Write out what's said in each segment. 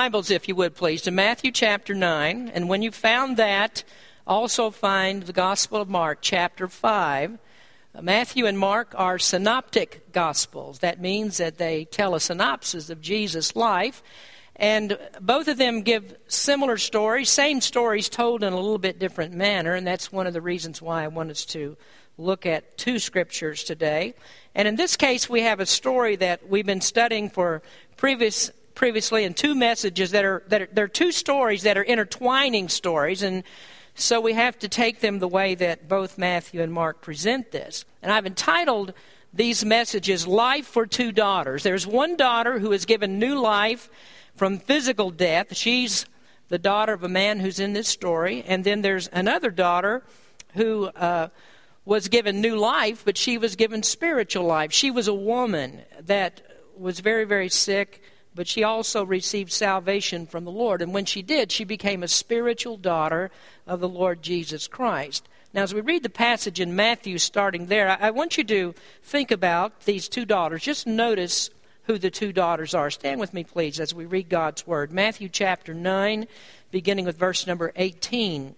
Bibles, if you would please, to Matthew chapter 9. And when you've found that, also find the Gospel of Mark chapter 5. Matthew and Mark are synoptic Gospels. That means that they tell a synopsis of Jesus' life. And both of them give similar stories, same stories told in a little bit different manner. And that's one of the reasons why I want us to look at two scriptures today. And in this case, we have a story that we've been studying for previous previously in two messages that are that are, there are two stories that are intertwining stories and so we have to take them the way that both Matthew and Mark present this. And I've entitled these messages Life for Two Daughters. There's one daughter who is given new life from physical death. She's the daughter of a man who's in this story. And then there's another daughter who uh, was given new life, but she was given spiritual life. She was a woman that was very, very sick but she also received salvation from the Lord. And when she did, she became a spiritual daughter of the Lord Jesus Christ. Now, as we read the passage in Matthew, starting there, I want you to think about these two daughters. Just notice who the two daughters are. Stand with me, please, as we read God's Word. Matthew chapter 9, beginning with verse number 18.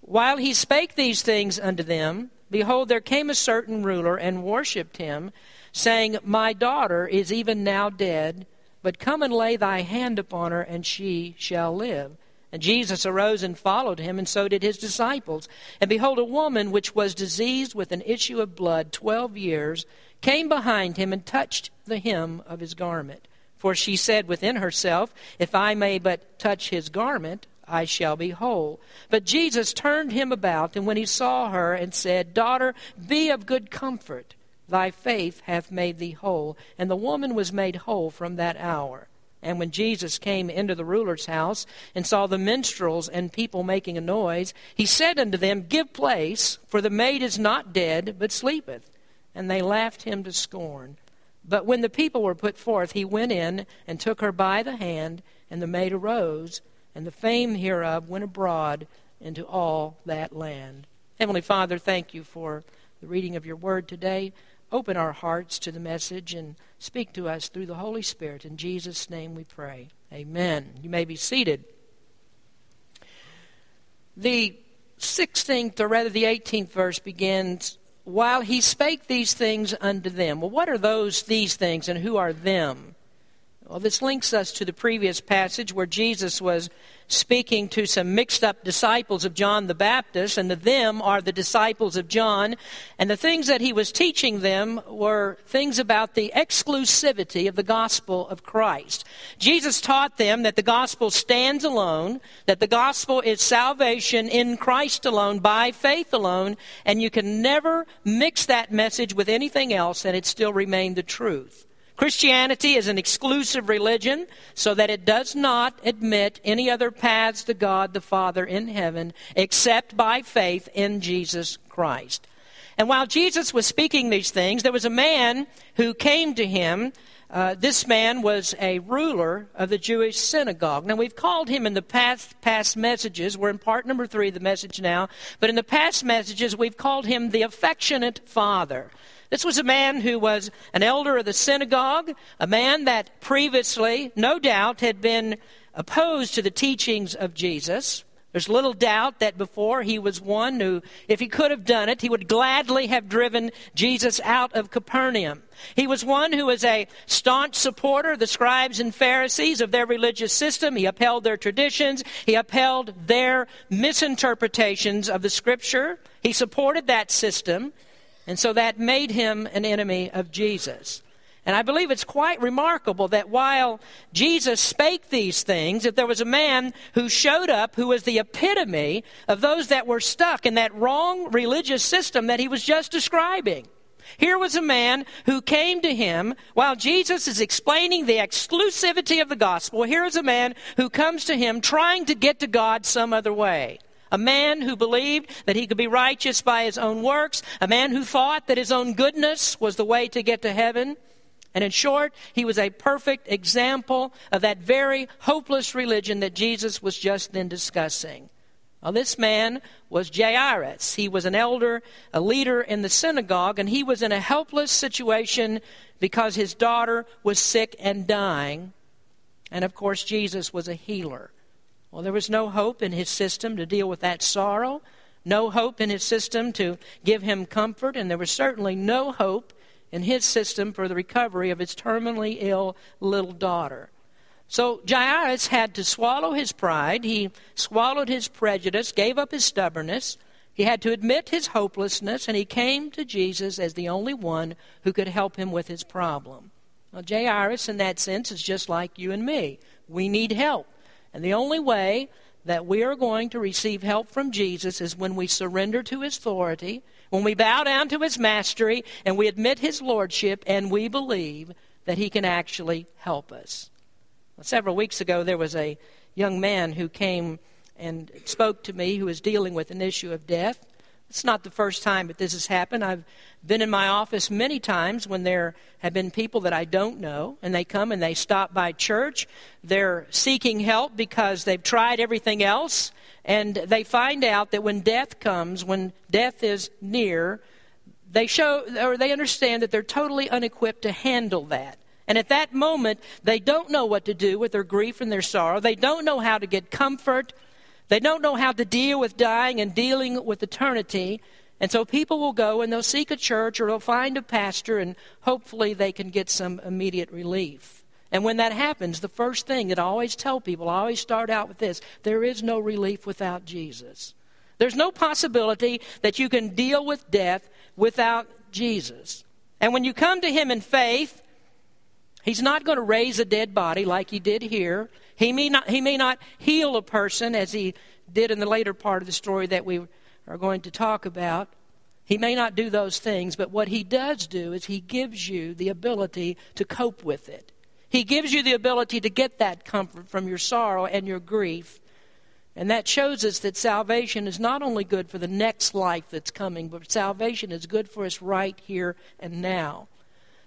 While he spake these things unto them, behold, there came a certain ruler and worshipped him, saying, My daughter is even now dead but come and lay thy hand upon her, and she shall live. And Jesus arose and followed him, and so did his disciples. And behold, a woman which was diseased with an issue of blood twelve years came behind him and touched the hem of his garment. For she said within herself, If I may but touch his garment, I shall be whole. But Jesus turned him about, and when he saw her, and said, Daughter, be of good comfort Thy faith hath made thee whole. And the woman was made whole from that hour. And when Jesus came into the ruler's house and saw the minstrels and people making a noise, he said unto them, Give place, for the maid is not dead, but sleepeth. And they laughed him to scorn. But when the people were put forth, he went in and took her by the hand, and the maid arose, and the fame hereof went abroad into all that land. Heavenly Father, thank you for the reading of your word today. Open our hearts to the message and speak to us through the Holy Spirit. In Jesus' name we pray. Amen. You may be seated. The 16th, or rather the 18th verse begins, While he spake these things unto them. Well, what are those, these things, and who are them? Well, this links us to the previous passage where Jesus was speaking to some mixed up disciples of John the Baptist, and the them are the disciples of John. And the things that he was teaching them were things about the exclusivity of the gospel of Christ. Jesus taught them that the gospel stands alone, that the gospel is salvation in Christ alone, by faith alone, and you can never mix that message with anything else, and it still remain the truth. Christianity is an exclusive religion so that it does not admit any other paths to God the Father in heaven except by faith in Jesus Christ. And while Jesus was speaking these things, there was a man who came to him. Uh, this man was a ruler of the Jewish synagogue. Now, we've called him in the past, past messages. We're in part number three of the message now. But in the past messages, we've called him the affectionate father. This was a man who was an elder of the synagogue, a man that previously, no doubt, had been opposed to the teachings of Jesus. There's little doubt that before he was one who, if he could have done it, he would gladly have driven Jesus out of Capernaum. He was one who was a staunch supporter of the scribes and Pharisees of their religious system. He upheld their traditions. He upheld their misinterpretations of the scripture. He supported that system. And so that made him an enemy of Jesus. And I believe it's quite remarkable that while Jesus spake these things, if there was a man who showed up who was the epitome of those that were stuck in that wrong religious system that he was just describing. Here was a man who came to him while Jesus is explaining the exclusivity of the gospel. Here is a man who comes to him trying to get to God some other way. A man who believed that he could be righteous by his own works. A man who thought that his own goodness was the way to get to heaven. And in short, he was a perfect example of that very hopeless religion that Jesus was just then discussing. Well, this man was Jairus. He was an elder, a leader in the synagogue, and he was in a helpless situation because his daughter was sick and dying. And of course, Jesus was a healer. Well, there was no hope in his system to deal with that sorrow, no hope in his system to give him comfort, and there was certainly no hope in his system for the recovery of his terminally ill little daughter. So Jairus had to swallow his pride. He swallowed his prejudice, gave up his stubbornness. He had to admit his hopelessness, and he came to Jesus as the only one who could help him with his problem. Now, Jairus, in that sense, is just like you and me. We need help. And the only way that we are going to receive help from Jesus is when we surrender to his authority, when we bow down to his mastery, and we admit his lordship, and we believe that he can actually help us. Well, several weeks ago, there was a young man who came and spoke to me who was dealing with an issue of death. It's not the first time that this has happened. I've been in my office many times when there have been people that I don't know, and they come and they stop by church. They're seeking help because they've tried everything else, and they find out that when death comes, when death is near, they show or they understand that they're totally unequipped to handle that. And at that moment, they don't know what to do with their grief and their sorrow. They don't know how to get comfort they don't know how to deal with dying and dealing with eternity. And so people will go and they'll seek a church or they'll find a pastor and hopefully they can get some immediate relief. And when that happens, the first thing that I always tell people, I always start out with this there is no relief without Jesus. There's no possibility that you can deal with death without Jesus. And when you come to Him in faith, He's not going to raise a dead body like He did here. He may not, he may not heal a person as he did in the later part of the story that we are going to talk about. He may not do those things, but what he does do is he gives you the ability to cope with it. He gives you the ability to get that comfort from your sorrow and your grief. And that shows us that salvation is not only good for the next life that's coming, but salvation is good for us right here and now.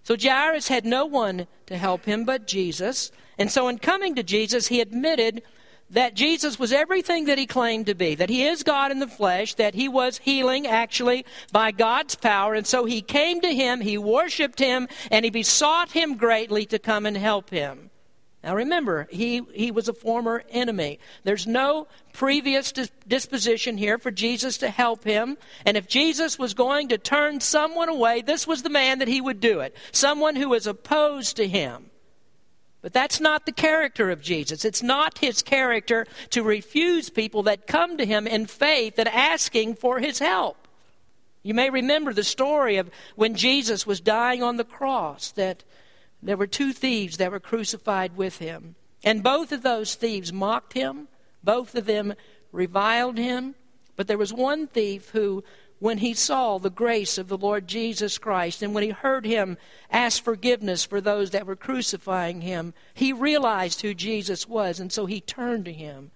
So Jairus had no one to help him but Jesus. And so, in coming to Jesus, he admitted that Jesus was everything that he claimed to be, that he is God in the flesh, that he was healing actually by God's power. And so he came to him, he worshiped him, and he besought him greatly to come and help him. Now remember, he, he was a former enemy. There's no previous disposition here for Jesus to help him. And if Jesus was going to turn someone away, this was the man that he would do it. Someone who was opposed to him. But that's not the character of Jesus. It's not his character to refuse people that come to him in faith and asking for his help. You may remember the story of when Jesus was dying on the cross, that there were two thieves that were crucified with him. And both of those thieves mocked him, both of them reviled him. But there was one thief who when he saw the grace of the Lord Jesus Christ and when he heard him ask forgiveness for those that were crucifying him, he realized who Jesus was, and so he turned to him.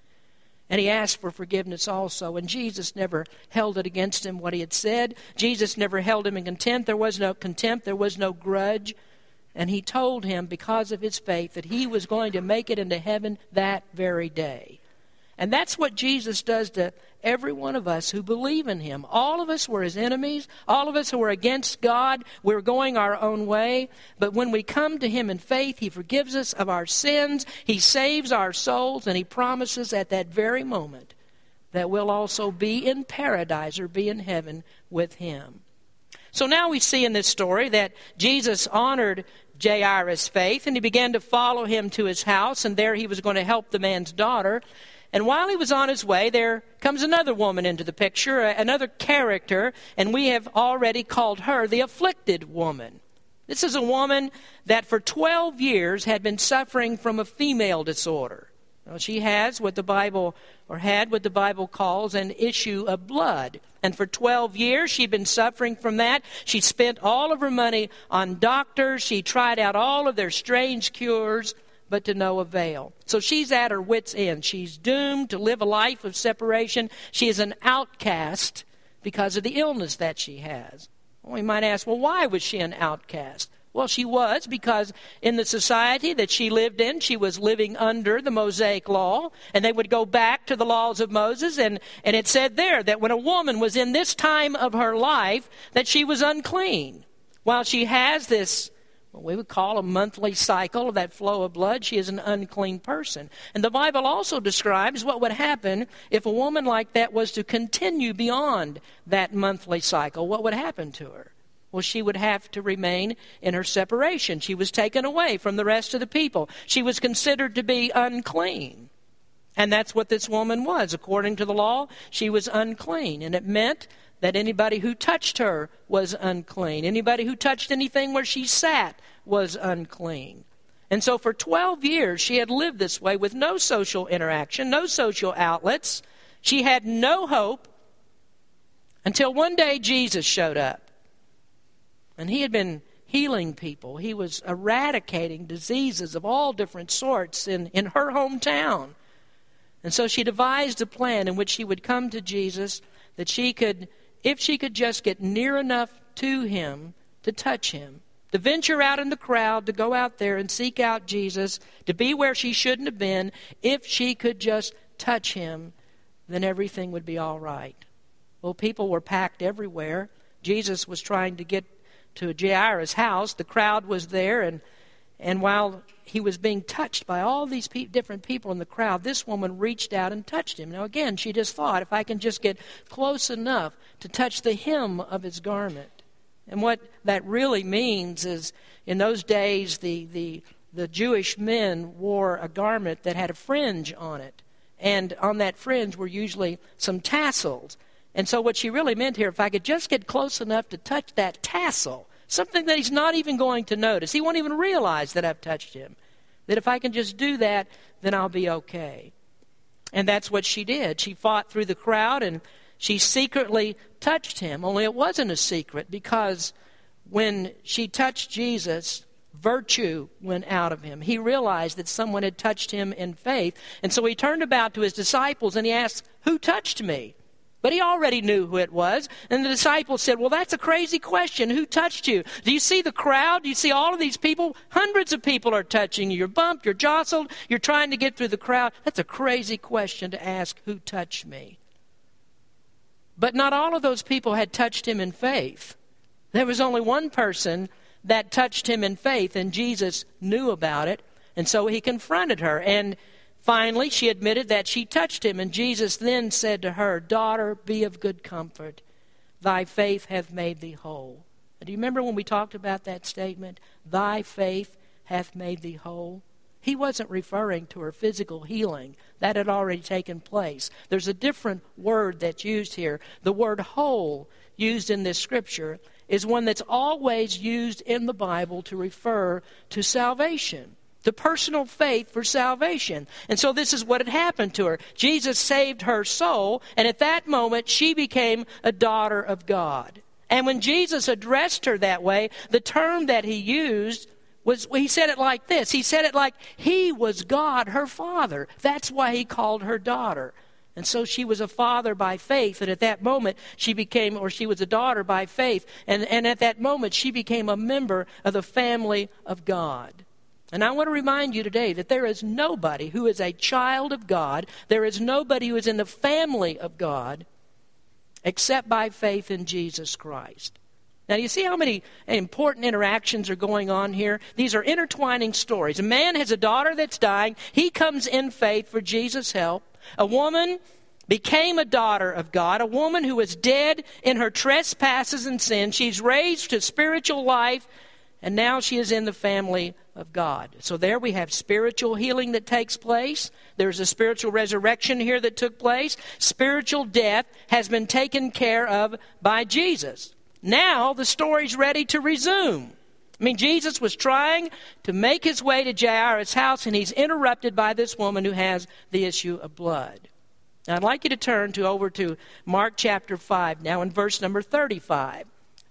And he asked for forgiveness also. And Jesus never held it against him what he had said. Jesus never held him in contempt. There was no contempt, there was no grudge. And he told him, because of his faith, that he was going to make it into heaven that very day. And that's what Jesus does to every one of us who believe in him. All of us were his enemies. All of us who were against God, we we're going our own way. But when we come to him in faith, he forgives us of our sins, he saves our souls, and he promises at that very moment that we'll also be in paradise or be in heaven with him. So now we see in this story that Jesus honored Jairus' faith and he began to follow him to his house, and there he was going to help the man's daughter. And while he was on his way, there comes another woman into the picture, another character, and we have already called her the afflicted woman. This is a woman that for 12 years had been suffering from a female disorder. She has what the Bible, or had what the Bible calls an issue of blood. And for 12 years, she'd been suffering from that. She spent all of her money on doctors. She tried out all of their strange cures but to no avail. So she's at her wits' end. She's doomed to live a life of separation. She is an outcast because of the illness that she has. Well, we might ask, well, why was she an outcast? Well, she was because in the society that she lived in, she was living under the Mosaic law, and they would go back to the laws of Moses, and, and it said there that when a woman was in this time of her life, that she was unclean. While she has this what we would call a monthly cycle of that flow of blood, she is an unclean person. And the Bible also describes what would happen if a woman like that was to continue beyond that monthly cycle. What would happen to her? Well, she would have to remain in her separation. She was taken away from the rest of the people. She was considered to be unclean. And that's what this woman was. According to the law, she was unclean. And it meant that anybody who touched her was unclean. Anybody who touched anything where she sat was unclean. And so for 12 years, she had lived this way with no social interaction, no social outlets. She had no hope until one day Jesus showed up. And he had been healing people, he was eradicating diseases of all different sorts in, in her hometown. And so she devised a plan in which she would come to Jesus that she could if she could just get near enough to him to touch him, to venture out in the crowd, to go out there and seek out Jesus, to be where she shouldn't have been, if she could just touch him, then everything would be all right. Well, people were packed everywhere. Jesus was trying to get to Jairus' house. The crowd was there, and, and while he was being touched by all these pe- different people in the crowd, this woman reached out and touched him. Now, again, she just thought, if I can just get close enough to touch the hem of his garment. And what that really means is, in those days, the, the, the Jewish men wore a garment that had a fringe on it. And on that fringe were usually some tassels. And so, what she really meant here, if I could just get close enough to touch that tassel, something that he's not even going to notice, he won't even realize that I've touched him. That if I can just do that, then I'll be okay. And that's what she did. She fought through the crowd and she secretly touched him. Only it wasn't a secret because when she touched Jesus, virtue went out of him. He realized that someone had touched him in faith. And so he turned about to his disciples and he asked, Who touched me? But he already knew who it was. And the disciples said, Well, that's a crazy question. Who touched you? Do you see the crowd? Do you see all of these people? Hundreds of people are touching you. You're bumped, you're jostled, you're trying to get through the crowd. That's a crazy question to ask, Who touched me? But not all of those people had touched him in faith. There was only one person that touched him in faith, and Jesus knew about it. And so he confronted her. And Finally, she admitted that she touched him, and Jesus then said to her, Daughter, be of good comfort. Thy faith hath made thee whole. do you remember when we talked about that statement? Thy faith hath made thee whole. He wasn't referring to her physical healing. That had already taken place. There's a different word that's used here. The word whole, used in this scripture, is one that's always used in the Bible to refer to salvation the personal faith for salvation. And so this is what had happened to her. Jesus saved her soul, and at that moment she became a daughter of God. And when Jesus addressed her that way, the term that he used was he said it like this. He said it like he was God, her father. That's why he called her daughter. And so she was a father by faith, and at that moment she became, or she was a daughter by faith, and, and at that moment she became a member of the family of God. And I want to remind you today that there is nobody who is a child of God, there is nobody who is in the family of God except by faith in Jesus Christ. Now, you see how many important interactions are going on here? These are intertwining stories. A man has a daughter that's dying. He comes in faith for Jesus' help. A woman became a daughter of God, a woman who was dead in her trespasses and sins. She's raised to spiritual life and now she is in the family of God. So there we have spiritual healing that takes place. There's a spiritual resurrection here that took place. Spiritual death has been taken care of by Jesus. Now the story's ready to resume. I mean, Jesus was trying to make his way to Jairus' house, and he's interrupted by this woman who has the issue of blood. Now, I'd like you to turn to over to Mark chapter 5 now in verse number 35.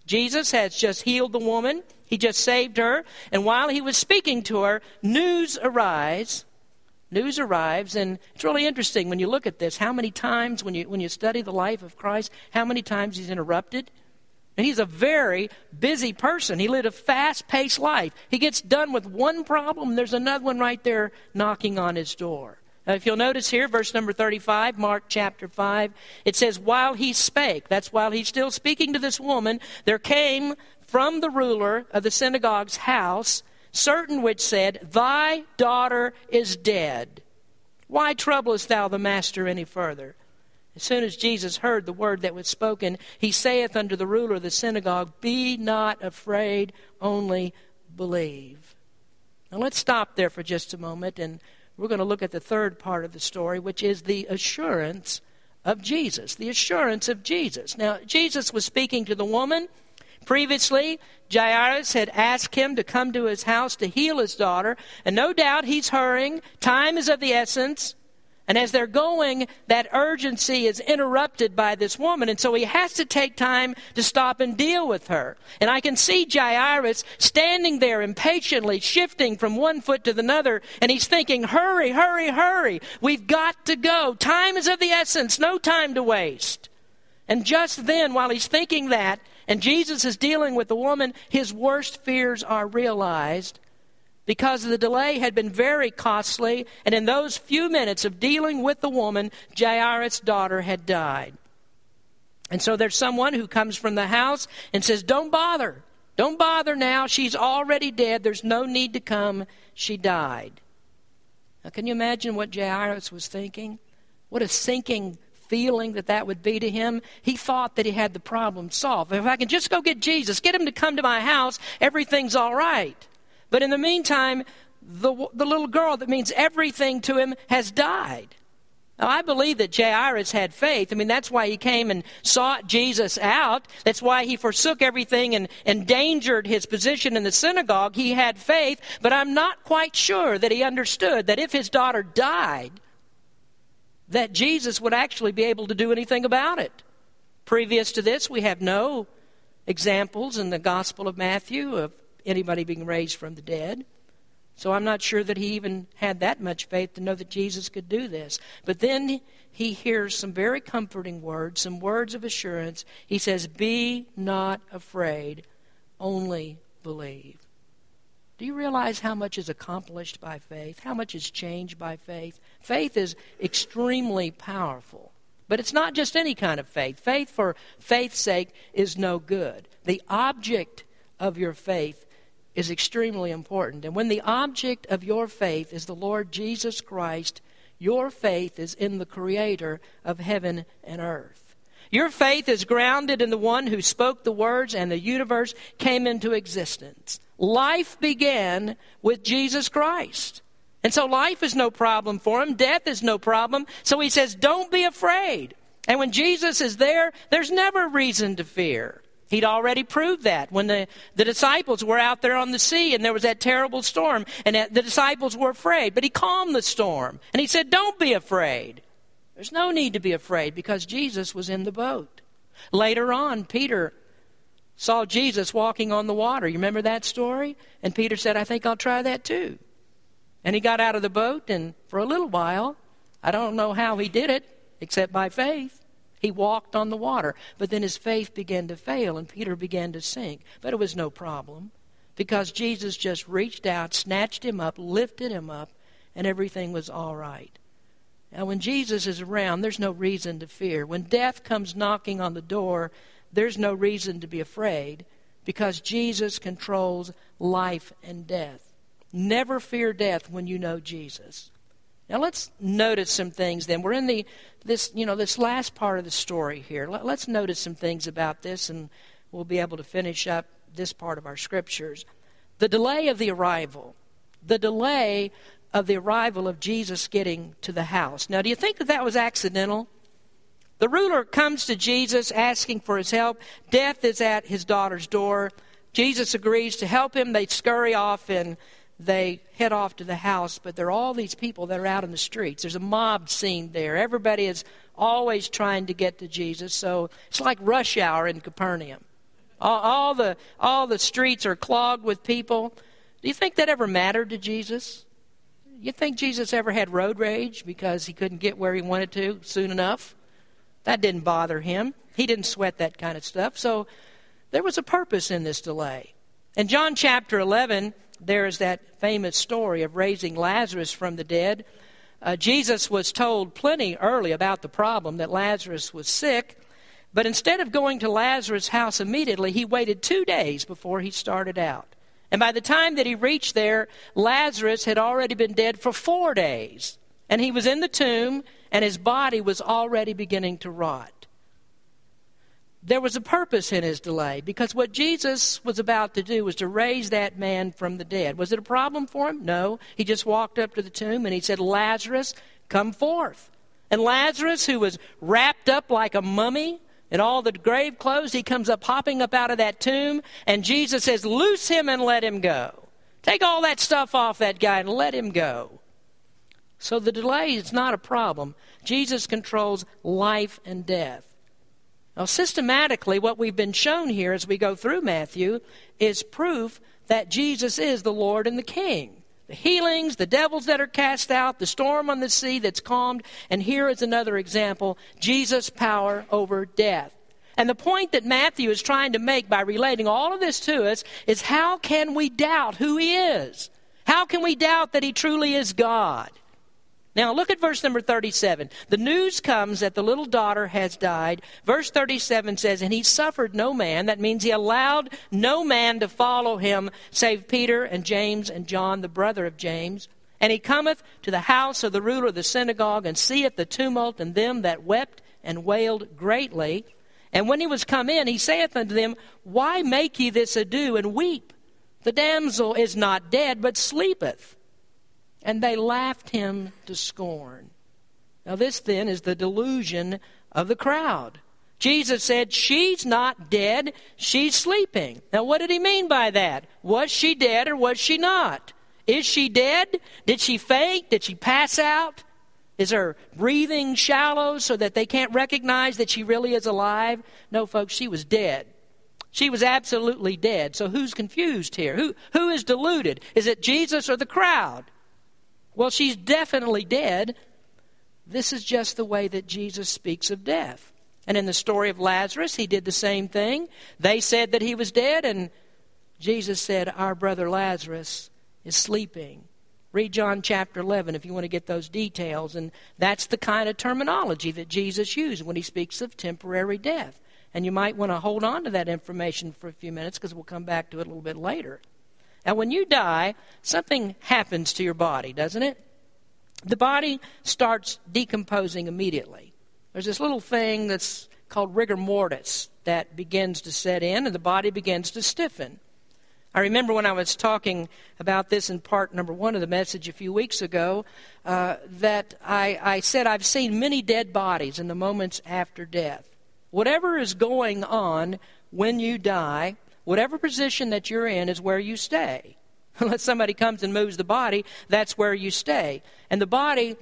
Jesus has just healed the woman. He just saved her. And while he was speaking to her, news arrives. News arrives, and it's really interesting when you look at this how many times, when you, when you study the life of Christ, how many times he's interrupted. And he's a very busy person. He lived a fast paced life. He gets done with one problem, there's another one right there knocking on his door. Now, if you'll notice here, verse number 35, Mark chapter 5, it says, While he spake, that's while he's still speaking to this woman, there came from the ruler of the synagogue's house certain which said, Thy daughter is dead. Why troublest thou the master any further? As soon as Jesus heard the word that was spoken, he saith unto the ruler of the synagogue, Be not afraid, only believe. Now let's stop there for just a moment, and we're going to look at the third part of the story, which is the assurance of Jesus. The assurance of Jesus. Now, Jesus was speaking to the woman. Previously, Jairus had asked him to come to his house to heal his daughter, and no doubt he's hurrying. Time is of the essence. And as they're going, that urgency is interrupted by this woman. And so he has to take time to stop and deal with her. And I can see Jairus standing there impatiently, shifting from one foot to the other. And he's thinking, hurry, hurry, hurry. We've got to go. Time is of the essence. No time to waste. And just then, while he's thinking that, and Jesus is dealing with the woman, his worst fears are realized because the delay had been very costly, and in those few minutes of dealing with the woman, Jairus' daughter had died. And so there's someone who comes from the house and says, Don't bother. Don't bother now. She's already dead. There's no need to come. She died. Now, can you imagine what Jairus was thinking? What a sinking feeling that that would be to him. He thought that he had the problem solved. If I can just go get Jesus, get him to come to my house, everything's all right. But in the meantime, the, the little girl that means everything to him has died. Now, I believe that Jairus had faith. I mean, that's why he came and sought Jesus out. That's why he forsook everything and endangered his position in the synagogue. He had faith, but I'm not quite sure that he understood that if his daughter died, that Jesus would actually be able to do anything about it. Previous to this, we have no examples in the Gospel of Matthew of anybody being raised from the dead. So I'm not sure that he even had that much faith to know that Jesus could do this. But then he hears some very comforting words, some words of assurance. He says, Be not afraid, only believe. Do you realize how much is accomplished by faith? How much is changed by faith? Faith is extremely powerful. But it's not just any kind of faith. Faith for faith's sake is no good. The object of your faith is extremely important. And when the object of your faith is the Lord Jesus Christ, your faith is in the Creator of heaven and earth. Your faith is grounded in the one who spoke the words and the universe came into existence. Life began with Jesus Christ. And so life is no problem for him. Death is no problem. So he says, don't be afraid. And when Jesus is there, there's never reason to fear. He'd already proved that when the, the disciples were out there on the sea and there was that terrible storm and the disciples were afraid. But he calmed the storm and he said, Don't be afraid. There's no need to be afraid because Jesus was in the boat. Later on, Peter saw Jesus walking on the water. You remember that story? And Peter said, I think I'll try that too. And he got out of the boat and for a little while, I don't know how he did it except by faith. He walked on the water. But then his faith began to fail and Peter began to sink. But it was no problem because Jesus just reached out, snatched him up, lifted him up, and everything was all right. Now, when Jesus is around, there's no reason to fear. When death comes knocking on the door, there's no reason to be afraid because Jesus controls life and death. Never fear death when you know Jesus. Now let's notice some things then. We're in the this you know this last part of the story here. Let, let's notice some things about this and we'll be able to finish up this part of our scriptures. The delay of the arrival. The delay of the arrival of Jesus getting to the house. Now, do you think that that was accidental? The ruler comes to Jesus asking for his help. Death is at his daughter's door. Jesus agrees to help him. They scurry off and they head off to the house, but there are all these people that are out in the streets. There's a mob scene there. Everybody is always trying to get to Jesus, so it's like rush hour in Capernaum. All, all the, all the streets are clogged with people. Do you think that ever mattered to Jesus? You think Jesus ever had road rage because he couldn't get where he wanted to soon enough? That didn't bother him. He didn't sweat that kind of stuff. So there was a purpose in this delay. In John chapter 11, there is that famous story of raising Lazarus from the dead. Uh, Jesus was told plenty early about the problem that Lazarus was sick. But instead of going to Lazarus' house immediately, he waited two days before he started out. And by the time that he reached there, Lazarus had already been dead for four days. And he was in the tomb, and his body was already beginning to rot. There was a purpose in his delay because what Jesus was about to do was to raise that man from the dead. Was it a problem for him? No. He just walked up to the tomb and he said, Lazarus, come forth. And Lazarus, who was wrapped up like a mummy, in all the grave clothes, he comes up hopping up out of that tomb, and Jesus says, Loose him and let him go. Take all that stuff off that guy and let him go. So the delay is not a problem. Jesus controls life and death. Now, systematically, what we've been shown here as we go through Matthew is proof that Jesus is the Lord and the King the healings, the devils that are cast out, the storm on the sea that's calmed. And here is another example Jesus' power over death. And the point that Matthew is trying to make by relating all of this to us is how can we doubt who he is? How can we doubt that he truly is God? Now, look at verse number 37. The news comes that the little daughter has died. Verse 37 says, And he suffered no man. That means he allowed no man to follow him, save Peter and James and John, the brother of James. And he cometh to the house of the ruler of the synagogue, and seeth the tumult and them that wept and wailed greatly. And when he was come in, he saith unto them, Why make ye this ado and weep? The damsel is not dead, but sleepeth and they laughed him to scorn. Now, this then is the delusion of the crowd. Jesus said, She's not dead, she's sleeping. Now, what did he mean by that? Was she dead or was she not? Is she dead? Did she faint? Did she pass out? Is her breathing shallow so that they can't recognize that she really is alive? No, folks, she was dead. She was absolutely dead. So who's confused here? Who, who is deluded? Is it Jesus or the crowd? Well, she's definitely dead. This is just the way that Jesus speaks of death. And in the story of Lazarus, he did the same thing. They said that he was dead, and Jesus said, Our brother Lazarus is sleeping. Read John chapter 11 if you want to get those details. And that's the kind of terminology that Jesus used when he speaks of temporary death. And you might want to hold on to that information for a few minutes because we'll come back to it a little bit later. Now, when you die, something happens to your body, doesn't it? The body starts decomposing immediately. There's this little thing that's called rigor mortis that begins to set in, and the body begins to stiffen. I remember when I was talking about this in part number one of the message a few weeks ago, uh, that I, I said I've seen many dead bodies in the moments after death. Whatever is going on when you die, Whatever position that you're in is where you stay. Unless somebody comes and moves the body, that's where you stay. And the body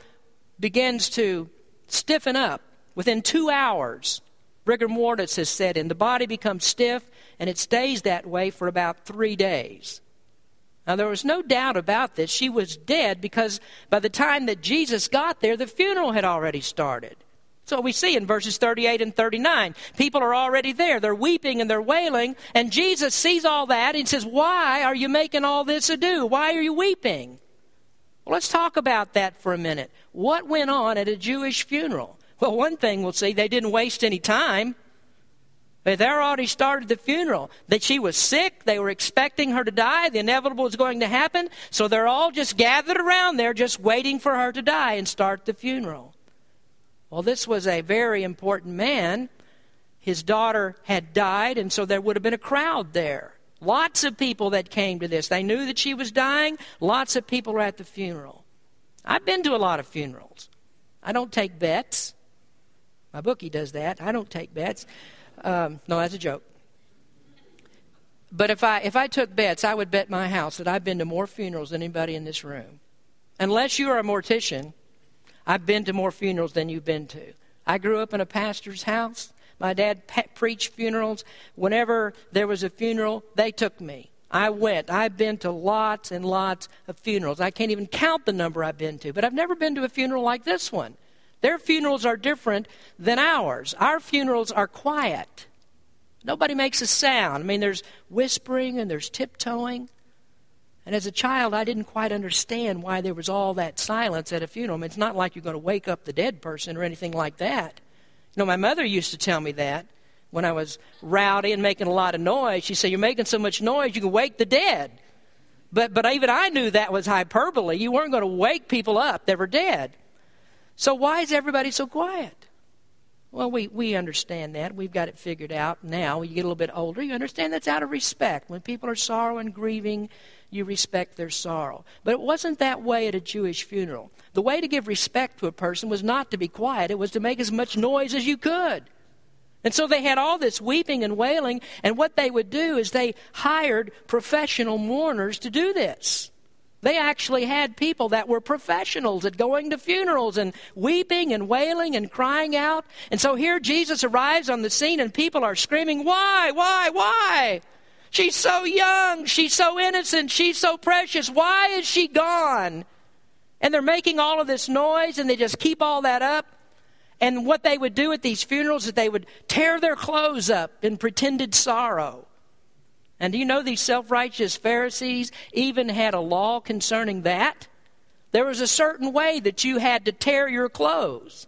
begins to stiffen up within two hours. Rigor mortis has set in. The body becomes stiff, and it stays that way for about three days. Now, there was no doubt about this. She was dead because by the time that Jesus got there, the funeral had already started. So we see in verses 38 and 39. People are already there. They're weeping and they're wailing. And Jesus sees all that and says, Why are you making all this ado? Why are you weeping? Well, let's talk about that for a minute. What went on at a Jewish funeral? Well, one thing we'll see, they didn't waste any time. They already started the funeral. That she was sick. They were expecting her to die. The inevitable was going to happen. So they're all just gathered around there, just waiting for her to die and start the funeral. Well, this was a very important man. His daughter had died, and so there would have been a crowd there. Lots of people that came to this. They knew that she was dying. Lots of people were at the funeral. I've been to a lot of funerals. I don't take bets. My bookie does that. I don't take bets. Um, no, that's a joke. But if I if I took bets, I would bet my house that I've been to more funerals than anybody in this room. Unless you are a mortician, I've been to more funerals than you've been to. I grew up in a pastor's house. My dad preached funerals. Whenever there was a funeral, they took me. I went. I've been to lots and lots of funerals. I can't even count the number I've been to, but I've never been to a funeral like this one. Their funerals are different than ours. Our funerals are quiet. Nobody makes a sound. I mean, there's whispering and there's tiptoeing. And as a child, I didn't quite understand why there was all that silence at a funeral. I mean, it's not like you're going to wake up the dead person or anything like that. You know, my mother used to tell me that. when I was rowdy and making a lot of noise. She said, You're making so much noise, you can wake the dead. But, but even I knew that was hyperbole. You weren't going to wake people up that were dead. So why is everybody so quiet? Well, we, we understand that. We've got it figured out now. When you get a little bit older, you understand that's out of respect. When people are sorrowing, grieving, you respect their sorrow. But it wasn't that way at a Jewish funeral. The way to give respect to a person was not to be quiet, it was to make as much noise as you could. And so they had all this weeping and wailing, and what they would do is they hired professional mourners to do this. They actually had people that were professionals at going to funerals and weeping and wailing and crying out. And so here Jesus arrives on the scene and people are screaming, Why? Why? Why? She's so young. She's so innocent. She's so precious. Why is she gone? And they're making all of this noise and they just keep all that up. And what they would do at these funerals is they would tear their clothes up in pretended sorrow. And do you know these self righteous Pharisees even had a law concerning that? There was a certain way that you had to tear your clothes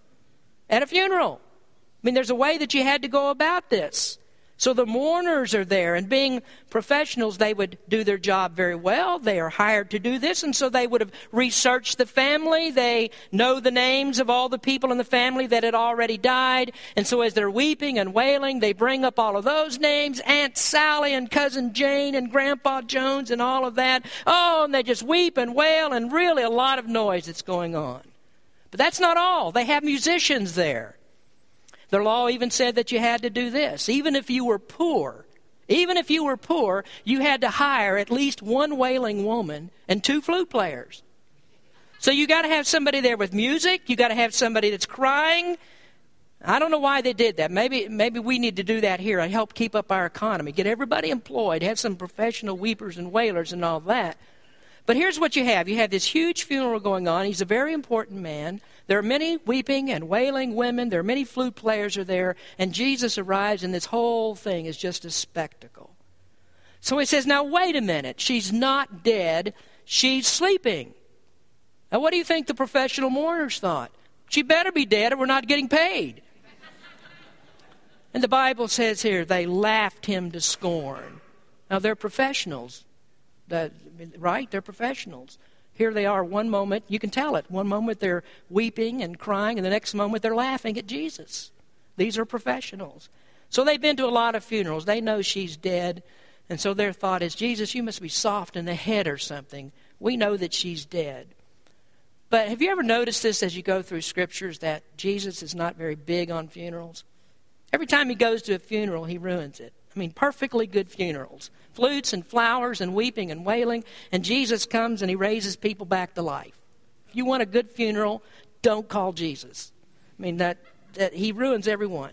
at a funeral. I mean, there's a way that you had to go about this. So the mourners are there, and being professionals, they would do their job very well. They are hired to do this, and so they would have researched the family. They know the names of all the people in the family that had already died. And so as they're weeping and wailing, they bring up all of those names Aunt Sally and Cousin Jane and Grandpa Jones and all of that. Oh, and they just weep and wail, and really a lot of noise that's going on. But that's not all. They have musicians there. The law even said that you had to do this. Even if you were poor, even if you were poor, you had to hire at least one wailing woman and two flute players. So you got to have somebody there with music. You got to have somebody that's crying. I don't know why they did that. Maybe maybe we need to do that here and help keep up our economy. Get everybody employed. Have some professional weepers and wailers and all that. But here's what you have. You have this huge funeral going on. He's a very important man. There are many weeping and wailing women. There are many flute players are there. And Jesus arrives, and this whole thing is just a spectacle. So he says, Now, wait a minute. She's not dead. She's sleeping. Now, what do you think the professional mourners thought? She better be dead or we're not getting paid. and the Bible says here, they laughed him to scorn. Now, they're professionals. right? They're professionals. Here they are, one moment, you can tell it. One moment they're weeping and crying, and the next moment they're laughing at Jesus. These are professionals. So they've been to a lot of funerals. They know she's dead. And so their thought is, Jesus, you must be soft in the head or something. We know that she's dead. But have you ever noticed this as you go through scriptures that Jesus is not very big on funerals? Every time he goes to a funeral, he ruins it. I mean, perfectly good funerals flutes and flowers and weeping and wailing, and Jesus comes and he raises people back to life. If you want a good funeral, don't call Jesus. I mean, that, that he ruins everyone.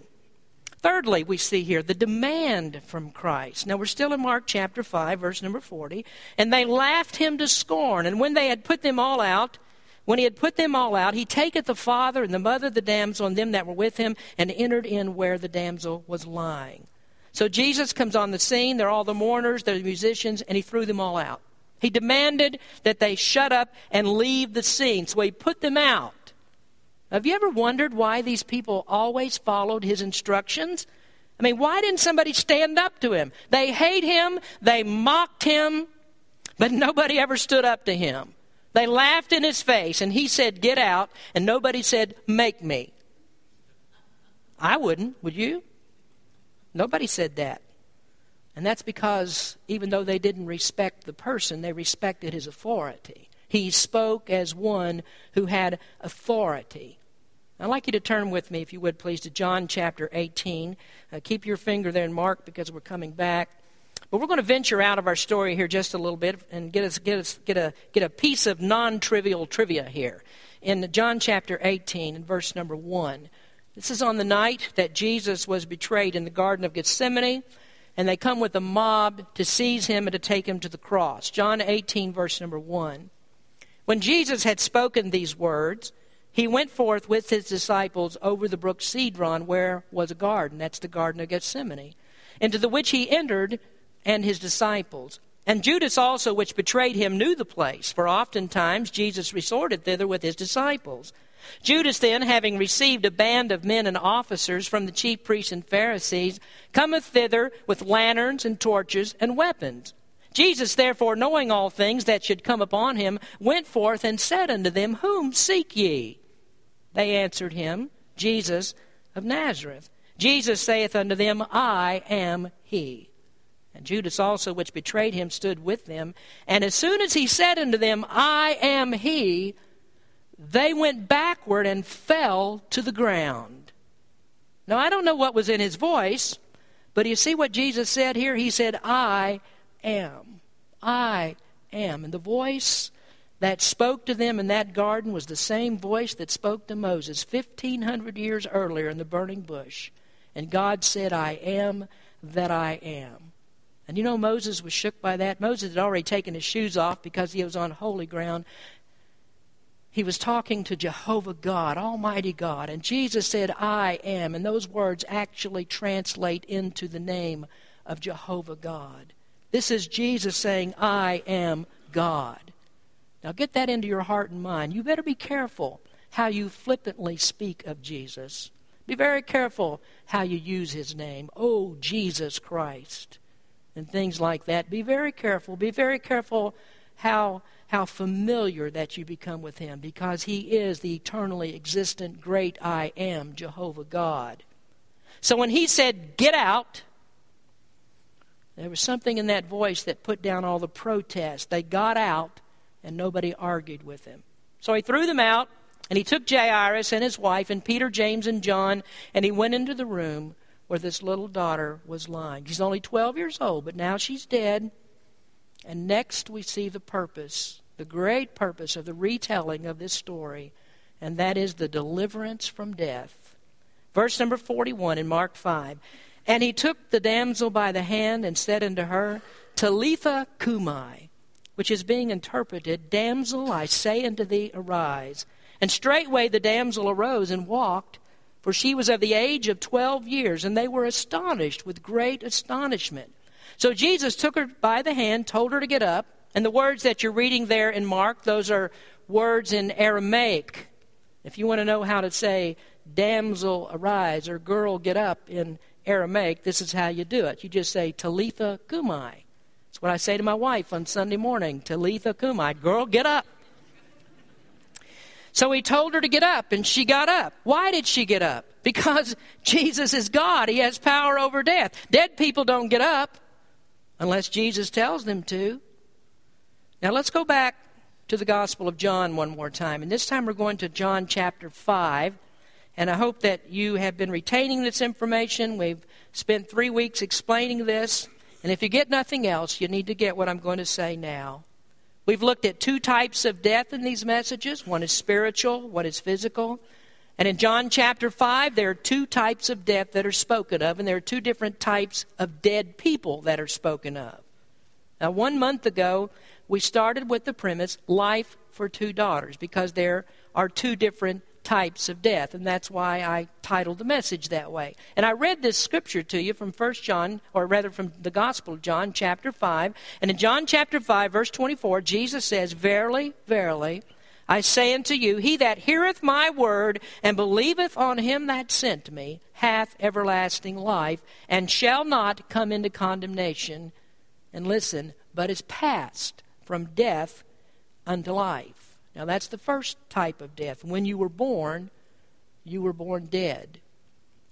Thirdly, we see here the demand from Christ. Now, we're still in Mark chapter 5, verse number 40. And they laughed him to scorn. And when they had put them all out, when he had put them all out, he taketh the father and the mother of the damsel and them that were with him, and entered in where the damsel was lying. So Jesus comes on the scene. They're all the mourners, they're the musicians, and he threw them all out. He demanded that they shut up and leave the scene. So he put them out. Have you ever wondered why these people always followed his instructions? I mean, why didn't somebody stand up to him? They hate him, they mocked him, but nobody ever stood up to him. They laughed in his face, and he said, Get out, and nobody said, Make me. I wouldn't, would you? Nobody said that. And that's because even though they didn't respect the person, they respected his authority. He spoke as one who had authority. I'd like you to turn with me, if you would please, to John chapter 18. Uh, keep your finger there in Mark because we're coming back. But we're going to venture out of our story here just a little bit and get us get us get a get a piece of non-trivial trivia here. In John chapter 18 and verse number 1. This is on the night that Jesus was betrayed in the Garden of Gethsemane, and they come with a mob to seize him and to take him to the cross. John 18, verse number 1. When Jesus had spoken these words, he went forth with his disciples over the brook Cedron, where was a garden. That's the Garden of Gethsemane. Into the which he entered, and his disciples. And Judas also, which betrayed him, knew the place, for oftentimes Jesus resorted thither with his disciples. Judas then, having received a band of men and officers from the chief priests and Pharisees, cometh thither with lanterns and torches and weapons. Jesus, therefore, knowing all things that should come upon him, went forth and said unto them, Whom seek ye? They answered him, Jesus of Nazareth. Jesus saith unto them, I am he. And Judas also, which betrayed him, stood with them. And as soon as he said unto them, I am he, they went backward and fell to the ground. Now, I don't know what was in his voice, but you see what Jesus said here? He said, I am. I am. And the voice that spoke to them in that garden was the same voice that spoke to Moses 1,500 years earlier in the burning bush. And God said, I am that I am. And you know, Moses was shook by that. Moses had already taken his shoes off because he was on holy ground. He was talking to Jehovah God, Almighty God. And Jesus said, I am. And those words actually translate into the name of Jehovah God. This is Jesus saying, I am God. Now get that into your heart and mind. You better be careful how you flippantly speak of Jesus. Be very careful how you use his name. Oh, Jesus Christ. And things like that. Be very careful. Be very careful how, how familiar that you become with him because he is the eternally existent great I am, Jehovah God. So when he said, Get out, there was something in that voice that put down all the protest. They got out, and nobody argued with him. So he threw them out, and he took Jairus and his wife, and Peter, James, and John, and he went into the room where this little daughter was lying. She's only 12 years old, but now she's dead. And next we see the purpose, the great purpose of the retelling of this story, and that is the deliverance from death. Verse number 41 in Mark 5. And he took the damsel by the hand and said unto her, Talitha cumi, which is being interpreted, Damsel, I say unto thee, arise. And straightway the damsel arose and walked, for she was of the age of twelve years, and they were astonished with great astonishment. So Jesus took her by the hand, told her to get up, and the words that you're reading there in Mark, those are words in Aramaic. If you want to know how to say damsel arise or girl get up in Aramaic, this is how you do it. You just say Talitha Cumi. That's what I say to my wife on Sunday morning. Talitha Cumi. Girl, get up. So he told her to get up, and she got up. Why did she get up? Because Jesus is God. He has power over death. Dead people don't get up unless Jesus tells them to. Now let's go back to the Gospel of John one more time. And this time we're going to John chapter 5. And I hope that you have been retaining this information. We've spent three weeks explaining this. And if you get nothing else, you need to get what I'm going to say now. We've looked at two types of death in these messages one is spiritual, one is physical. And in John chapter 5, there are two types of death that are spoken of, and there are two different types of dead people that are spoken of. Now, one month ago, we started with the premise life for two daughters because there are two different types of death, and that's why I titled the message that way. And I read this scripture to you from 1 John, or rather from the Gospel of John, chapter 5. And in John chapter 5, verse 24, Jesus says, Verily, verily, I say unto you, he that heareth my word and believeth on him that sent me hath everlasting life, and shall not come into condemnation. And listen, but is passed from death unto life. Now, that's the first type of death. When you were born, you were born dead.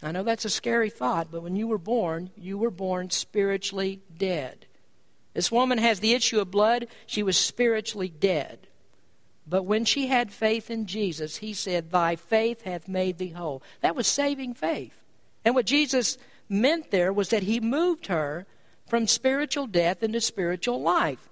I know that's a scary thought, but when you were born, you were born spiritually dead. This woman has the issue of blood. She was spiritually dead. But when she had faith in Jesus, he said, Thy faith hath made thee whole. That was saving faith. And what Jesus meant there was that he moved her from spiritual death into spiritual life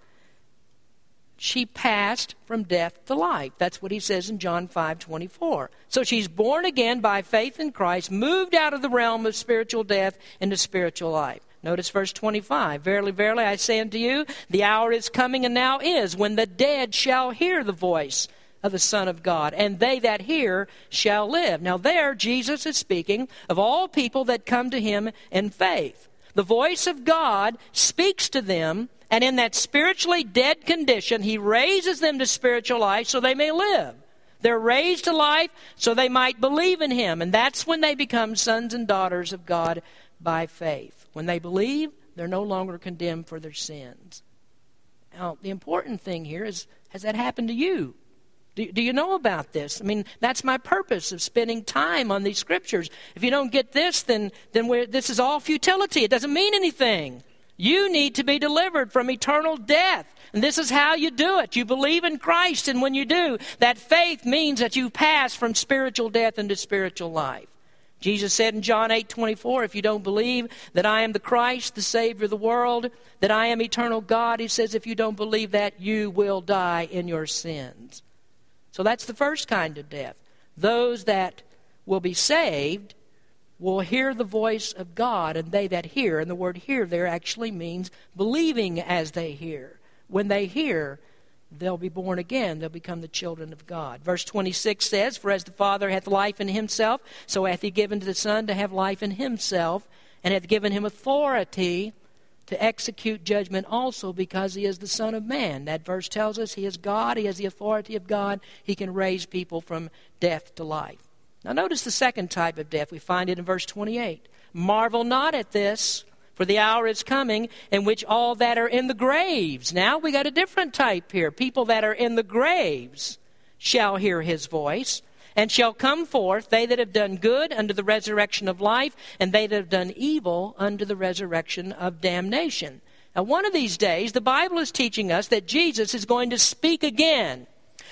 she passed from death to life. That's what he says in John 5 24. So she's born again by faith in Christ, moved out of the realm of spiritual death into spiritual life. Notice verse 25. Verily, verily, I say unto you, the hour is coming and now is when the dead shall hear the voice of the Son of God, and they that hear shall live. Now, there, Jesus is speaking of all people that come to him in faith. The voice of God speaks to them and in that spiritually dead condition, he raises them to spiritual life so they may live. They're raised to life so they might believe in Him. And that's when they become sons and daughters of God by faith. When they believe, they're no longer condemned for their sins. Now, the important thing here is has that happened to you? Do, do, you know about this? I mean, that's my purpose of spending time on these scriptures. If you don't get this, then, then this is all futility. It doesn't mean anything. You need to be delivered from eternal death. And this is how you do it. You believe in Christ, and when you do, that faith means that you pass from spiritual death into spiritual life. Jesus said in John 8 24, if you don't believe that I am the Christ, the Savior of the world, that I am eternal God, he says, if you don't believe that, you will die in your sins. So that's the first kind of death. Those that will be saved will hear the voice of God, and they that hear, and the word hear there actually means believing as they hear. When they hear, they'll be born again. They'll become the children of God. Verse 26 says, For as the Father hath life in himself, so hath he given to the Son to have life in himself, and hath given him authority to execute judgment also because he is the Son of Man. That verse tells us he is God, he has the authority of God, he can raise people from death to life. Now, notice the second type of death. We find it in verse 28. Marvel not at this for the hour is coming in which all that are in the graves. Now we got a different type here. People that are in the graves shall hear his voice and shall come forth, they that have done good unto the resurrection of life, and they that have done evil unto the resurrection of damnation. Now, one of these days, the Bible is teaching us that Jesus is going to speak again.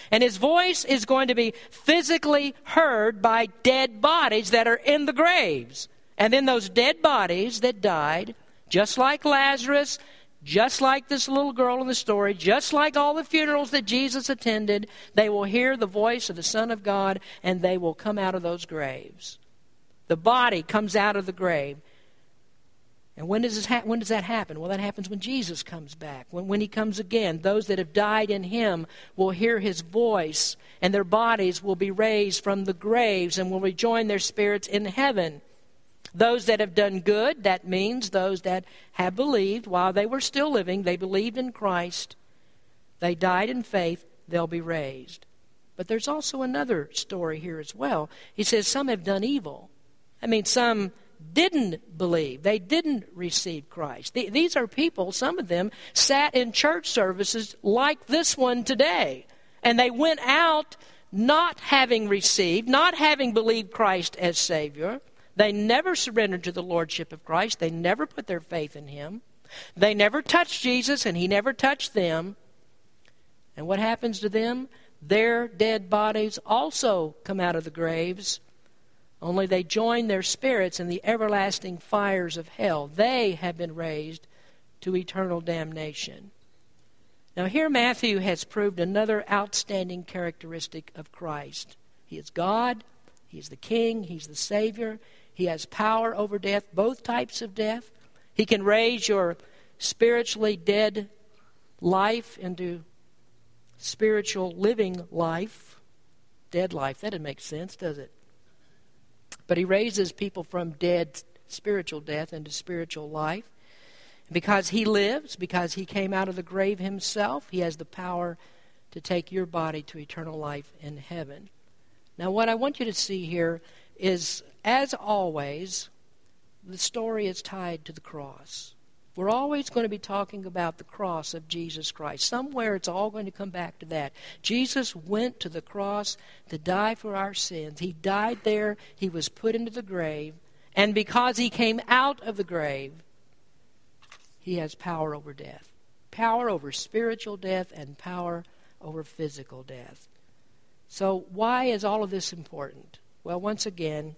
And his voice is going to be physically heard by dead bodies that are in the graves. And then those dead bodies that died, just like Lazarus, just like this little girl in the story, just like all the funerals that Jesus attended, they will hear the voice of the Son of God and they will come out of those graves. The body comes out of the grave. And when does, ha- when does that happen? Well, that happens when Jesus comes back. When, when he comes again, those that have died in him will hear his voice, and their bodies will be raised from the graves and will rejoin their spirits in heaven. Those that have done good, that means those that have believed while they were still living, they believed in Christ, they died in faith, they'll be raised. But there's also another story here as well. He says some have done evil. I mean, some didn't believe. They didn't receive Christ. These are people, some of them sat in church services like this one today. And they went out not having received, not having believed Christ as Savior. They never surrendered to the Lordship of Christ. They never put their faith in Him. They never touched Jesus, and He never touched them. And what happens to them? Their dead bodies also come out of the graves, only they join their spirits in the everlasting fires of hell. They have been raised to eternal damnation. Now, here Matthew has proved another outstanding characteristic of Christ. He is God, He is the King, He's the Savior, he has power over death, both types of death. He can raise your spiritually dead life into spiritual living life. Dead life. That doesn't make sense, does it? But he raises people from dead spiritual death into spiritual life. Because he lives, because he came out of the grave himself, he has the power to take your body to eternal life in heaven. Now, what I want you to see here is as always, the story is tied to the cross. We're always going to be talking about the cross of Jesus Christ. Somewhere it's all going to come back to that. Jesus went to the cross to die for our sins. He died there, he was put into the grave, and because he came out of the grave, he has power over death power over spiritual death and power over physical death. So, why is all of this important? Well, once again,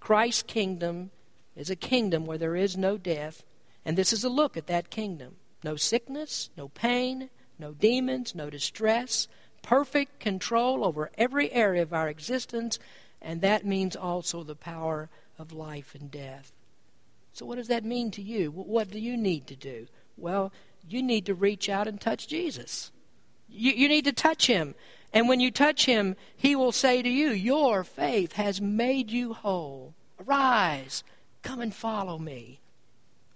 Christ's kingdom is a kingdom where there is no death, and this is a look at that kingdom. No sickness, no pain, no demons, no distress, perfect control over every area of our existence, and that means also the power of life and death. So, what does that mean to you? What do you need to do? Well, you need to reach out and touch Jesus. You, you need to touch him. And when you touch him, he will say to you, Your faith has made you whole. Arise, come and follow me.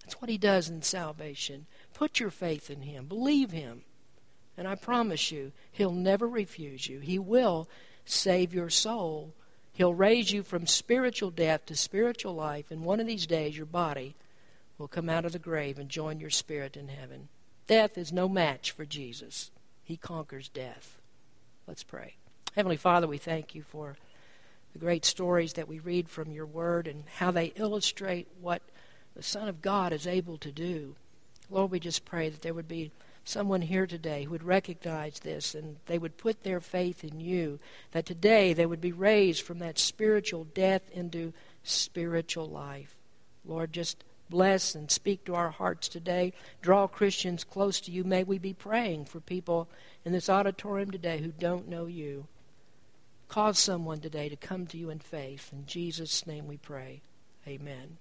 That's what he does in salvation. Put your faith in him, believe him. And I promise you, he'll never refuse you. He will save your soul. He'll raise you from spiritual death to spiritual life, and one of these days your body will come out of the grave and join your spirit in heaven. Death is no match for Jesus. He conquers death. Let's pray. Heavenly Father, we thank you for the great stories that we read from your word and how they illustrate what the Son of God is able to do. Lord, we just pray that there would be someone here today who would recognize this and they would put their faith in you, that today they would be raised from that spiritual death into spiritual life. Lord, just bless and speak to our hearts today. Draw Christians close to you. May we be praying for people in this auditorium today who don't know you. Cause someone today to come to you in faith. In Jesus' name we pray. Amen.